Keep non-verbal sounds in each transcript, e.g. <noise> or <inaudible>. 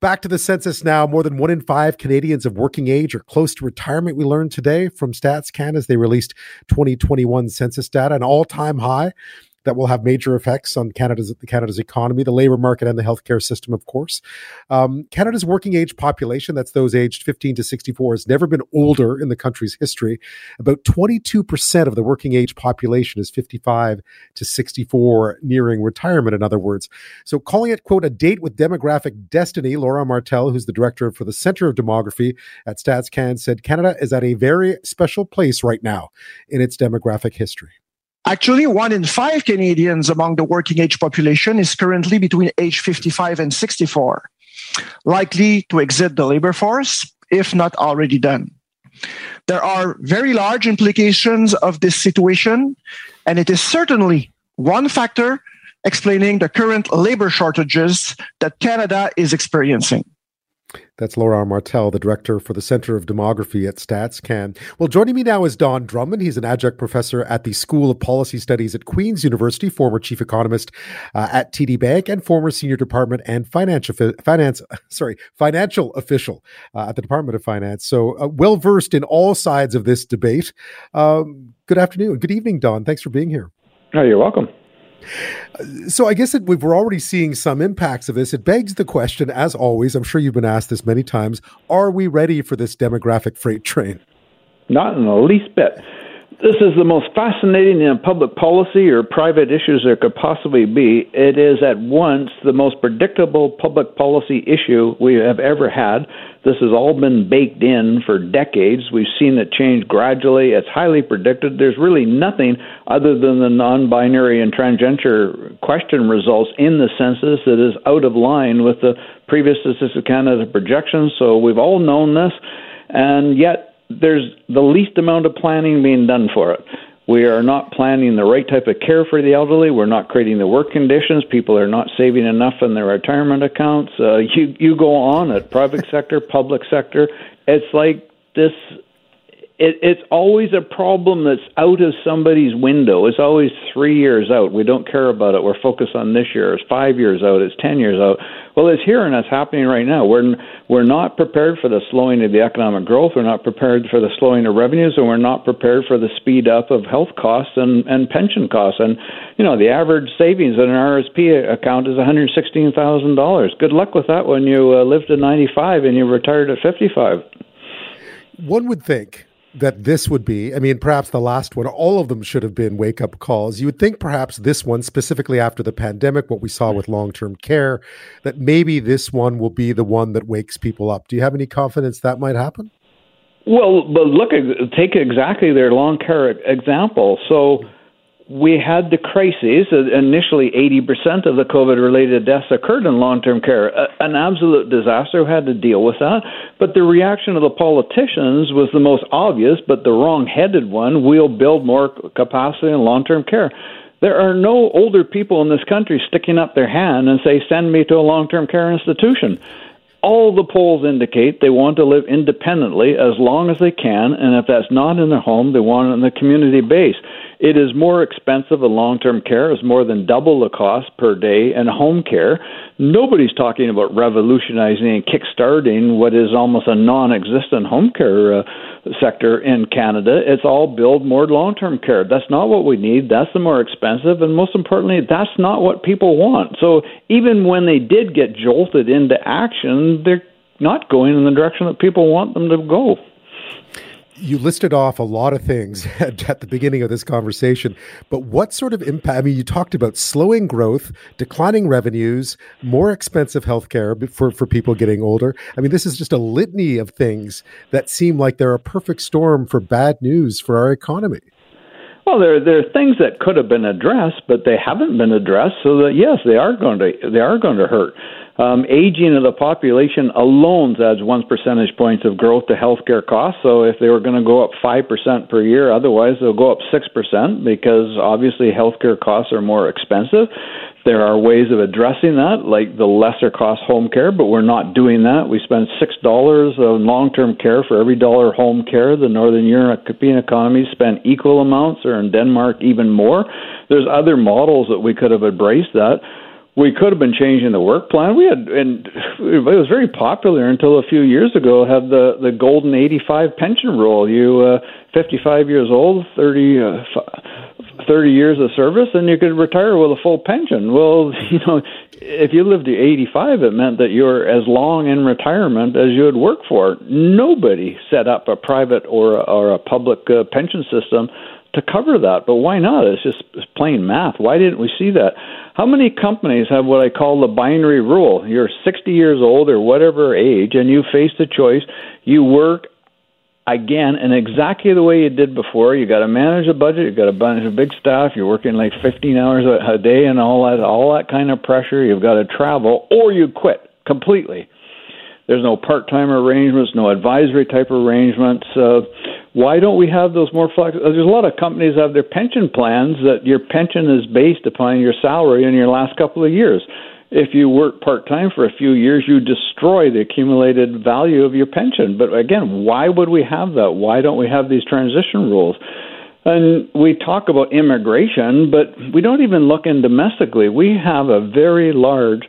Back to the census now. More than one in five Canadians of working age are close to retirement. We learned today from Stats Can as they released 2021 census data, an all time high that will have major effects on Canada's Canada's economy, the labor market, and the healthcare system, of course. Um, Canada's working age population, that's those aged 15 to 64, has never been older in the country's history. About 22% of the working age population is 55 to 64, nearing retirement, in other words. So, calling it, quote, a date with demographic destiny, Laura Martel, who's the director for the Center of Demography at StatsCan, said Canada is at a very special place right now in its demographic history. Actually, one in five Canadians among the working age population is currently between age 55 and 64, likely to exit the labor force, if not already done. There are very large implications of this situation, and it is certainly one factor explaining the current labor shortages that Canada is experiencing. That's Laura Martel, the director for the Center of Demography at StatsCan. Well, joining me now is Don Drummond. He's an adjunct professor at the School of Policy Studies at Queen's University, former chief economist uh, at TD Bank, and former senior department and financial finance <laughs> sorry financial official uh, at the Department of Finance. So uh, well versed in all sides of this debate. Um, good afternoon, good evening, Don. Thanks for being here. Oh, you're welcome. So I guess we're already seeing some impacts of this. It begs the question, as always, I'm sure you've been asked this many times: Are we ready for this demographic freight train? Not in the least bit. This is the most fascinating in public policy or private issues there could possibly be. It is at once the most predictable public policy issue we have ever had. This has all been baked in for decades. We've seen it change gradually. It's highly predicted. There's really nothing other than the non binary and transgender question results in the census that is out of line with the previous Statistics Canada projections. So we've all known this. And yet, there's the least amount of planning being done for it. We are not planning the right type of care for the elderly. We're not creating the work conditions. People are not saving enough in their retirement accounts. Uh, you you go on at private <laughs> sector, public sector. It's like this it, it's always a problem that's out of somebody's window. It's always three years out. We don't care about it. We're focused on this year. It's five years out. It's ten years out. Well, it's here and it's happening right now. We're we're not prepared for the slowing of the economic growth. We're not prepared for the slowing of revenues, and we're not prepared for the speed up of health costs and and pension costs. And you know, the average savings in an RSP account is one hundred sixteen thousand dollars. Good luck with that when you uh, live to ninety five and you're retired at fifty five. One would think that this would be, I mean, perhaps the last one, all of them should have been wake up calls. You would think perhaps this one, specifically after the pandemic, what we saw with long term care, that maybe this one will be the one that wakes people up. Do you have any confidence that might happen? Well, but look, take exactly their long care example. So, we had the crises. Uh, initially, 80% of the COVID related deaths occurred in long term care. An absolute disaster. We had to deal with that. But the reaction of the politicians was the most obvious, but the wrong headed one. We'll build more capacity in long term care. There are no older people in this country sticking up their hand and say, send me to a long term care institution all the polls indicate they want to live independently as long as they can, and if that's not in their home, they want it in the community base. It is more expensive in long term care, it's more than double the cost per day, and home care. Nobody's talking about revolutionizing and kickstarting what is almost a non existent home care uh, sector in Canada. It's all build more long term care. That's not what we need. That's the more expensive, and most importantly, that's not what people want. So even when they did get jolted into action, they're not going in the direction that people want them to go you listed off a lot of things <laughs> at, at, the beginning of this conversation, but what sort of impact? I mean, you talked about slowing growth, declining revenues, more expensive healthcare for, for people getting older. I mean, this is just a litany of things that seem like they're a perfect storm for bad news for our economy. Well, there there are things that could have been addressed, but they haven't been addressed. So that yes, they are going to they are going to hurt. Um, aging of the population alone adds one percentage points of growth to healthcare costs. So if they were going to go up five percent per year, otherwise they'll go up six percent because obviously healthcare costs are more expensive. There are ways of addressing that, like the lesser cost home care, but we're not doing that. We spend six dollars on long term care for every dollar home care. The Northern European economies spend equal amounts, or in Denmark even more. There's other models that we could have embraced that we could have been changing the work plan. We had, and it was very popular until a few years ago. Had the the golden eighty five pension rule. You uh, fifty five years old, 30, uh, 30 years of service, and you could retire with a full pension. Well, <laughs> you know, if you lived to eighty five, it meant that you were as long in retirement as you had worked for. Nobody set up a private or or a public uh, pension system to cover that. But why not? It's just plain math. Why didn't we see that? How many companies have what I call the binary rule? You're 60 years old or whatever age, and you face the choice. You work again in exactly the way you did before. You got to manage a budget. You got to manage a big staff. You're working like 15 hours a day and all that, all that kind of pressure. You've got to travel, or you quit completely. There's no part-time arrangements, no advisory type arrangements. Uh, why don't we have those more flexible? There's a lot of companies have their pension plans that your pension is based upon your salary in your last couple of years. If you work part-time for a few years, you destroy the accumulated value of your pension. But again, why would we have that? Why don't we have these transition rules? And we talk about immigration, but we don't even look in domestically. We have a very large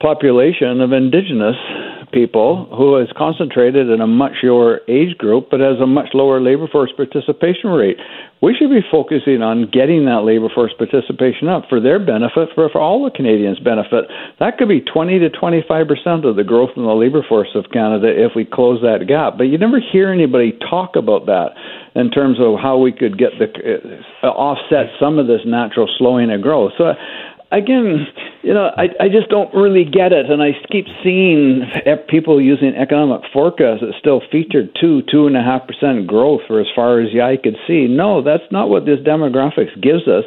population of indigenous people who is concentrated in a much lower age group but has a much lower labor force participation rate. We should be focusing on getting that labor force participation up for their benefit, for, for all the Canadians' benefit. That could be 20 to 25 percent of the growth in the labor force of Canada if we close that gap. But you never hear anybody talk about that in terms of how we could get the uh, offset some of this natural slowing of growth. So again, you know, I, I just don't really get it, and I keep seeing people using economic forecasts that still featured two, two and a half percent growth for as far as the eye could see. No, that's not what this demographics gives us.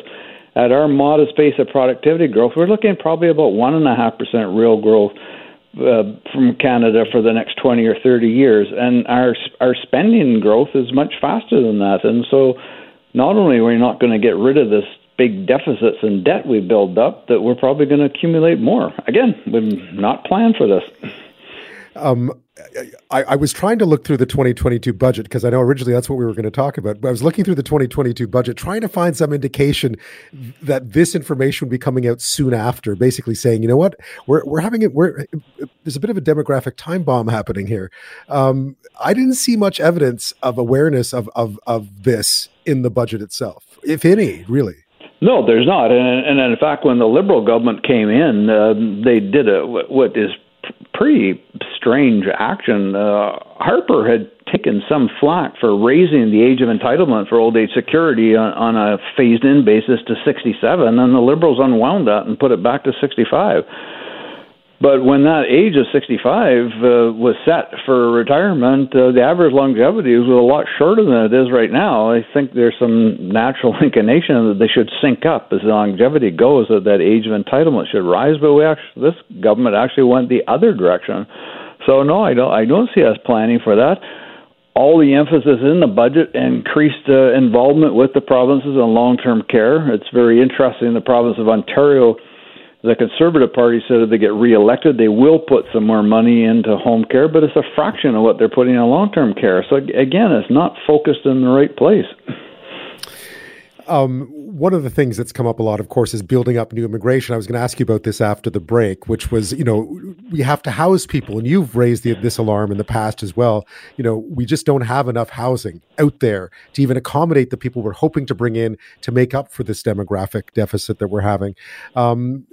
At our modest pace of productivity growth, we're looking probably about one and a half percent real growth uh, from Canada for the next 20 or 30 years, and our our spending growth is much faster than that. And so, not only are we not going to get rid of this big deficits and debt we build up that we're probably going to accumulate more. Again, we've not planned for this. Um, I, I, was trying to look through the 2022 budget because I know originally that's what we were going to talk about. But I was looking through the 2022 budget, trying to find some indication that this information would be coming out soon after. Basically saying, you know what, we're we're having it. We're there's a bit of a demographic time bomb happening here. Um, I didn't see much evidence of awareness of of of this in the budget itself, if any, really. No, there's not. And, and in fact, when the Liberal government came in, uh, they did a, what is pretty strange action. Uh, Harper had taken some flack for raising the age of entitlement for old age security on, on a phased in basis to 67, and the Liberals unwound that and put it back to 65. But when that age of 65 uh, was set for retirement, uh, the average longevity was a lot shorter than it is right now. I think there's some natural <laughs> inclination that they should sync up as the longevity goes, that that age of entitlement should rise. But we actually, this government actually went the other direction. So no, I don't. I don't see us planning for that. All the emphasis in the budget increased uh, involvement with the provinces on long-term care. It's very interesting. The province of Ontario the Conservative Party said if they get reelected, they will put some more money into home care, but it's a fraction of what they're putting in long term care. So, again, it's not focused in the right place. Um, one of the things that's come up a lot, of course, is building up new immigration. I was going to ask you about this after the break, which was, you know, we have to house people, and you've raised the, this alarm in the past as well. You know, we just don't have enough housing out there to even accommodate the people we're hoping to bring in to make up for this demographic deficit that we're having. Um,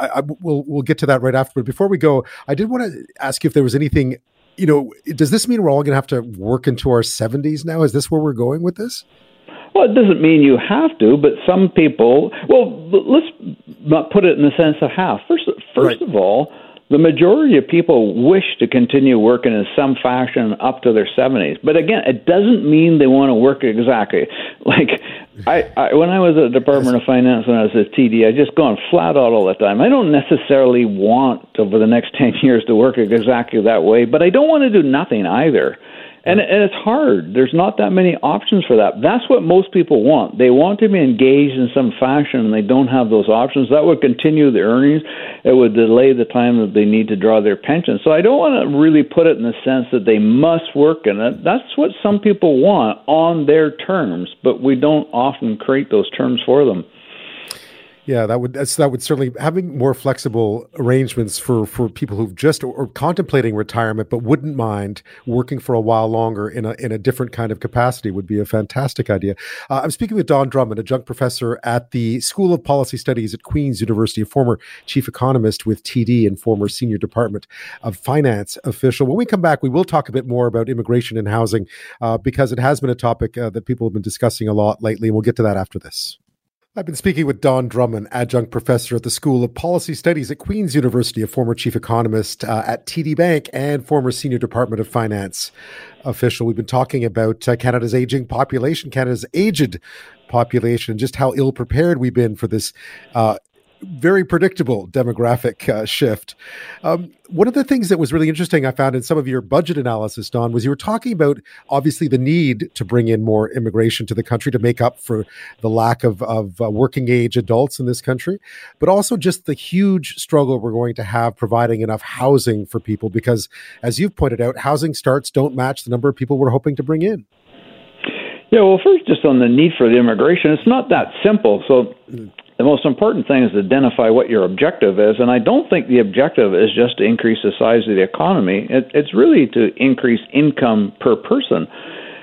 I, I, we'll we'll get to that right after. But before we go, I did want to ask you if there was anything. You know, does this mean we're all going to have to work into our 70s now? Is this where we're going with this? Well, it doesn't mean you have to, but some people. Well, let's not put it in the sense of half. First, first right. of all, the majority of people wish to continue working in some fashion up to their 70s. But again, it doesn't mean they want to work exactly. <laughs> Like, I, I when I was at the Department of Finance when I was at TD, I just gone flat out all the time. I don't necessarily want over the next <laughs> 10 years to work exactly that way, but I don't want to do nothing either. And, and it's hard. There's not that many options for that. That's what most people want. They want to be engaged in some fashion, and they don't have those options. That would continue the earnings. It would delay the time that they need to draw their pension. So I don't want to really put it in the sense that they must work in it. That's what some people want on their terms, but we don't often create those terms for them. Yeah, that would that's, that would certainly having more flexible arrangements for for people who've just or, or, contemplating retirement but wouldn't mind working for a while longer in a in a different kind of capacity would be a fantastic idea. Uh, I'm speaking with Don Drummond, adjunct professor at the School of Policy Studies at Queen's University, a former chief economist with TD and former senior Department of Finance official. When we come back, we will talk a bit more about immigration and housing uh, because it has been a topic uh, that people have been discussing a lot lately, and we'll get to that after this. I've been speaking with Don Drummond, adjunct professor at the School of Policy Studies at Queen's University, a former chief economist uh, at TD Bank, and former senior Department of Finance official. We've been talking about uh, Canada's aging population, Canada's aged population, and just how ill prepared we've been for this uh, very predictable demographic uh, shift. Um, one of the things that was really interesting I found in some of your budget analysis, Don, was you were talking about obviously the need to bring in more immigration to the country to make up for the lack of, of uh, working age adults in this country, but also just the huge struggle we're going to have providing enough housing for people because, as you've pointed out, housing starts don't match the number of people we're hoping to bring in. Yeah, well, first, just on the need for the immigration, it's not that simple. So, the most important thing is to identify what your objective is. And I don't think the objective is just to increase the size of the economy, it, it's really to increase income per person.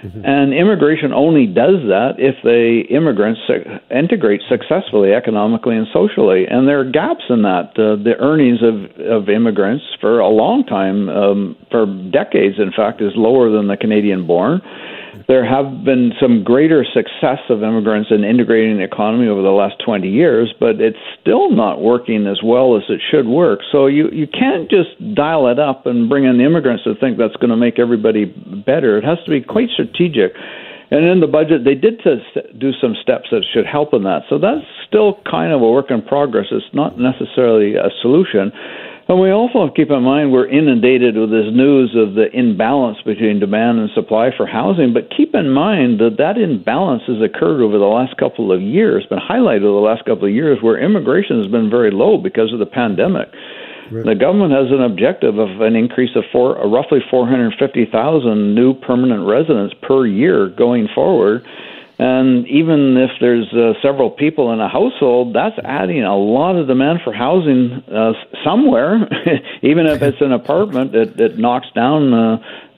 Mm-hmm. And immigration only does that if the immigrants integrate successfully economically and socially. And there are gaps in that. Uh, the earnings of, of immigrants for a long time, um, for decades, in fact, is lower than the Canadian born there have been some greater success of immigrants in integrating the economy over the last 20 years, but it's still not working as well as it should work. So you, you can't just dial it up and bring in the immigrants to think that's going to make everybody better. It has to be quite strategic. And in the budget, they did to do some steps that should help in that. So that's still kind of a work in progress. It's not necessarily a solution. And we also have to keep in mind we're inundated with this news of the imbalance between demand and supply for housing. But keep in mind that that imbalance has occurred over the last couple of years, been highlighted over the last couple of years, where immigration has been very low because of the pandemic. Right. The government has an objective of an increase of four, uh, roughly 450,000 new permanent residents per year going forward. And even if there's uh, several people in a household, that's adding a lot of demand for housing uh, somewhere. <laughs> even if it's an apartment, it, it knocks down uh,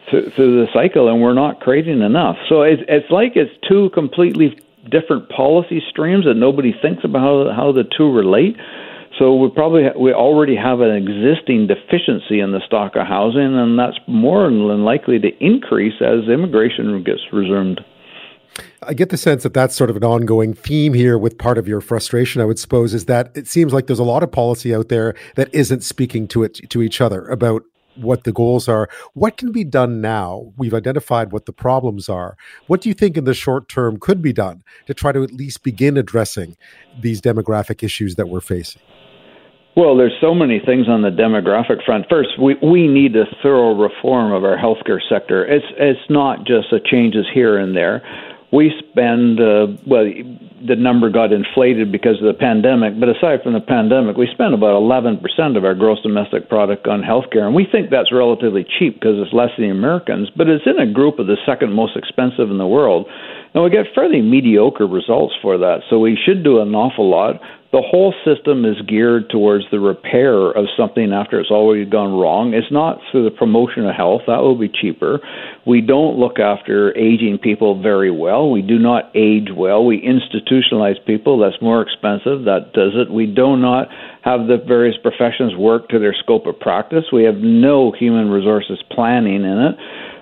th- through the cycle, and we're not creating enough. So it's, it's like it's two completely different policy streams that nobody thinks about how, how the two relate. So we probably we already have an existing deficiency in the stock of housing, and that's more than likely to increase as immigration gets resumed. I get the sense that that's sort of an ongoing theme here with part of your frustration, I would suppose, is that it seems like there's a lot of policy out there that isn't speaking to it to each other about what the goals are. What can be done now? We've identified what the problems are. What do you think in the short term could be done to try to at least begin addressing these demographic issues that we're facing? Well, there's so many things on the demographic front. First, we, we need a thorough reform of our healthcare sector. It's it's not just a changes here and there we spend uh, well the number got inflated because of the pandemic but aside from the pandemic we spend about 11% of our gross domestic product on healthcare and we think that's relatively cheap because it's less than the Americans but it's in a group of the second most expensive in the world. And we get fairly mediocre results for that so we should do an awful lot the whole system is geared towards the repair of something after it's already gone wrong. It's not through the promotion of health, that will be cheaper. We don't look after aging people very well. We do not age well. We institutionalize people, that's more expensive, that does it. We do not have the various professions work to their scope of practice. We have no human resources planning in it.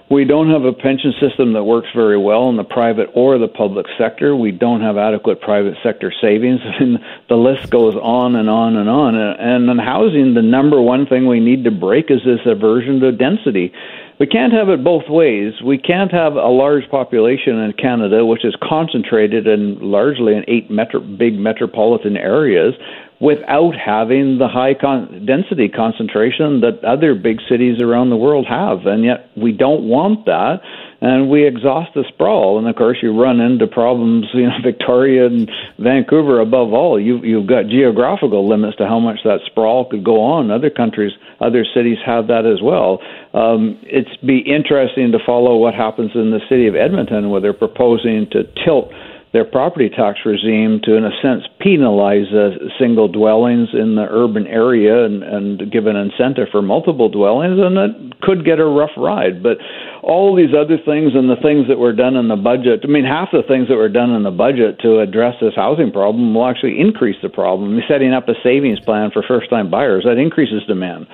We don't have a pension system that works very well in the private or the public sector. We don't have adequate private sector savings. <laughs> And the list goes on and on and on. And in housing, the number one thing we need to break is this aversion to density. We can't have it both ways. We can't have a large population in Canada, which is concentrated in largely in eight metro, big metropolitan areas, without having the high con- density concentration that other big cities around the world have. And yet we don't want that. And we exhaust the sprawl. And of course, you run into problems, <laughs> you know, Victoria and Vancouver above all. You, you've got geographical limits to how much that sprawl could go on. Other countries, other cities have that as well. Um, it's be interesting to follow what happens in the city of Edmonton, where they're proposing to tilt their property tax regime to, in a sense, penalize uh, single dwellings in the urban area and, and give an incentive for multiple dwellings, and it could get a rough ride. But all these other things and the things that were done in the budget, I mean, half the things that were done in the budget to address this housing problem will actually increase the problem. Setting up a savings plan for first time buyers, that increases demand.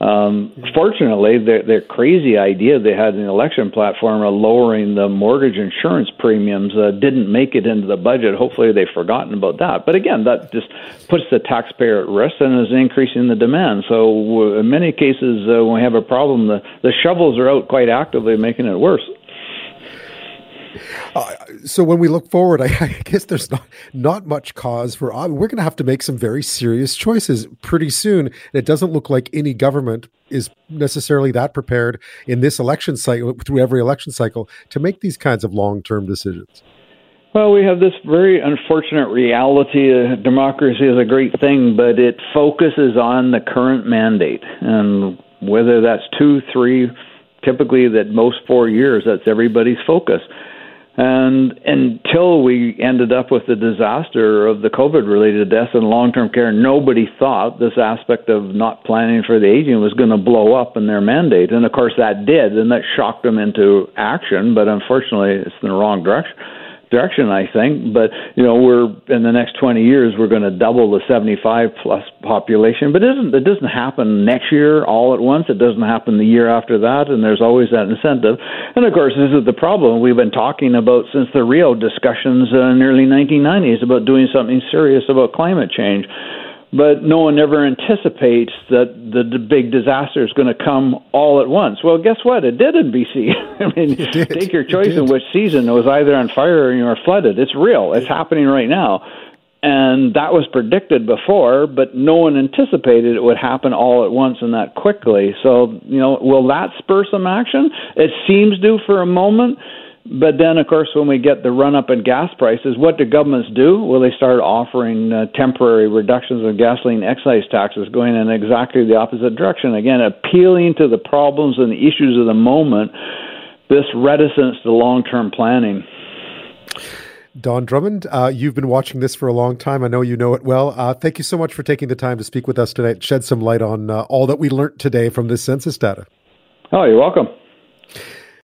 Um, fortunately, their, their crazy idea they had in the election platform of lowering the mortgage insurance premiums uh, didn't make it into the budget. Hopefully, they've forgotten about that. But again, that just puts the taxpayer at risk and is increasing the demand. So, in many cases, uh, when we have a problem, the, the shovels are out quite actively, making it worse. Uh, so when we look forward, I, <laughs> I, guess there's not not much cause for. Uh, we're going to have to make some very serious choices pretty soon. And it doesn't look like any government is necessarily that prepared in this election cycle, through every election cycle, to make these kinds of long term decisions. Well, we have this very unfortunate reality. Uh, democracy is a great thing, but it focuses on the current mandate, and whether that's two, three, typically that most four years, that's everybody's focus. And until we ended up with the disaster of the COVID related deaths in long term care, nobody thought this aspect of not planning for the aging was going to blow up in their mandate. And of course, that did, and that shocked them into action, but unfortunately, it's in the wrong direction direction, I think. But you know, we're in the next 20 years, we're going to double the 75 plus population. But it doesn't it doesn't happen next year all at once. It doesn't happen the year after that, and there's always that incentive. And of course, this is the problem we've been talking about since the Rio discussions in the early 1990s about doing something serious about climate change but no one ever anticipates that the, the big disaster is going to come all at once. Well, guess what? It did in BC. <laughs> I mean, take your choice in which season it was either on fire or flooded. It's real. It's happening right now. And that was predicted before, but no one anticipated it would happen all at once and that quickly. So, you know, will that spur some action? It seems to for a moment but then, of course, when we get the run up in gas prices, what do governments do? Well, they start offering uh, temporary reductions of gasoline excise taxes, going in exactly the opposite direction. Again, appealing to the problems and the issues of the moment, this reticence to long term planning. Don Drummond, uh, you've been watching this for a long time. I know you know it well. Uh, thank you so much for taking the time to speak with us tonight, shed some light on uh, all that we learned today from this census data. Oh, you're welcome.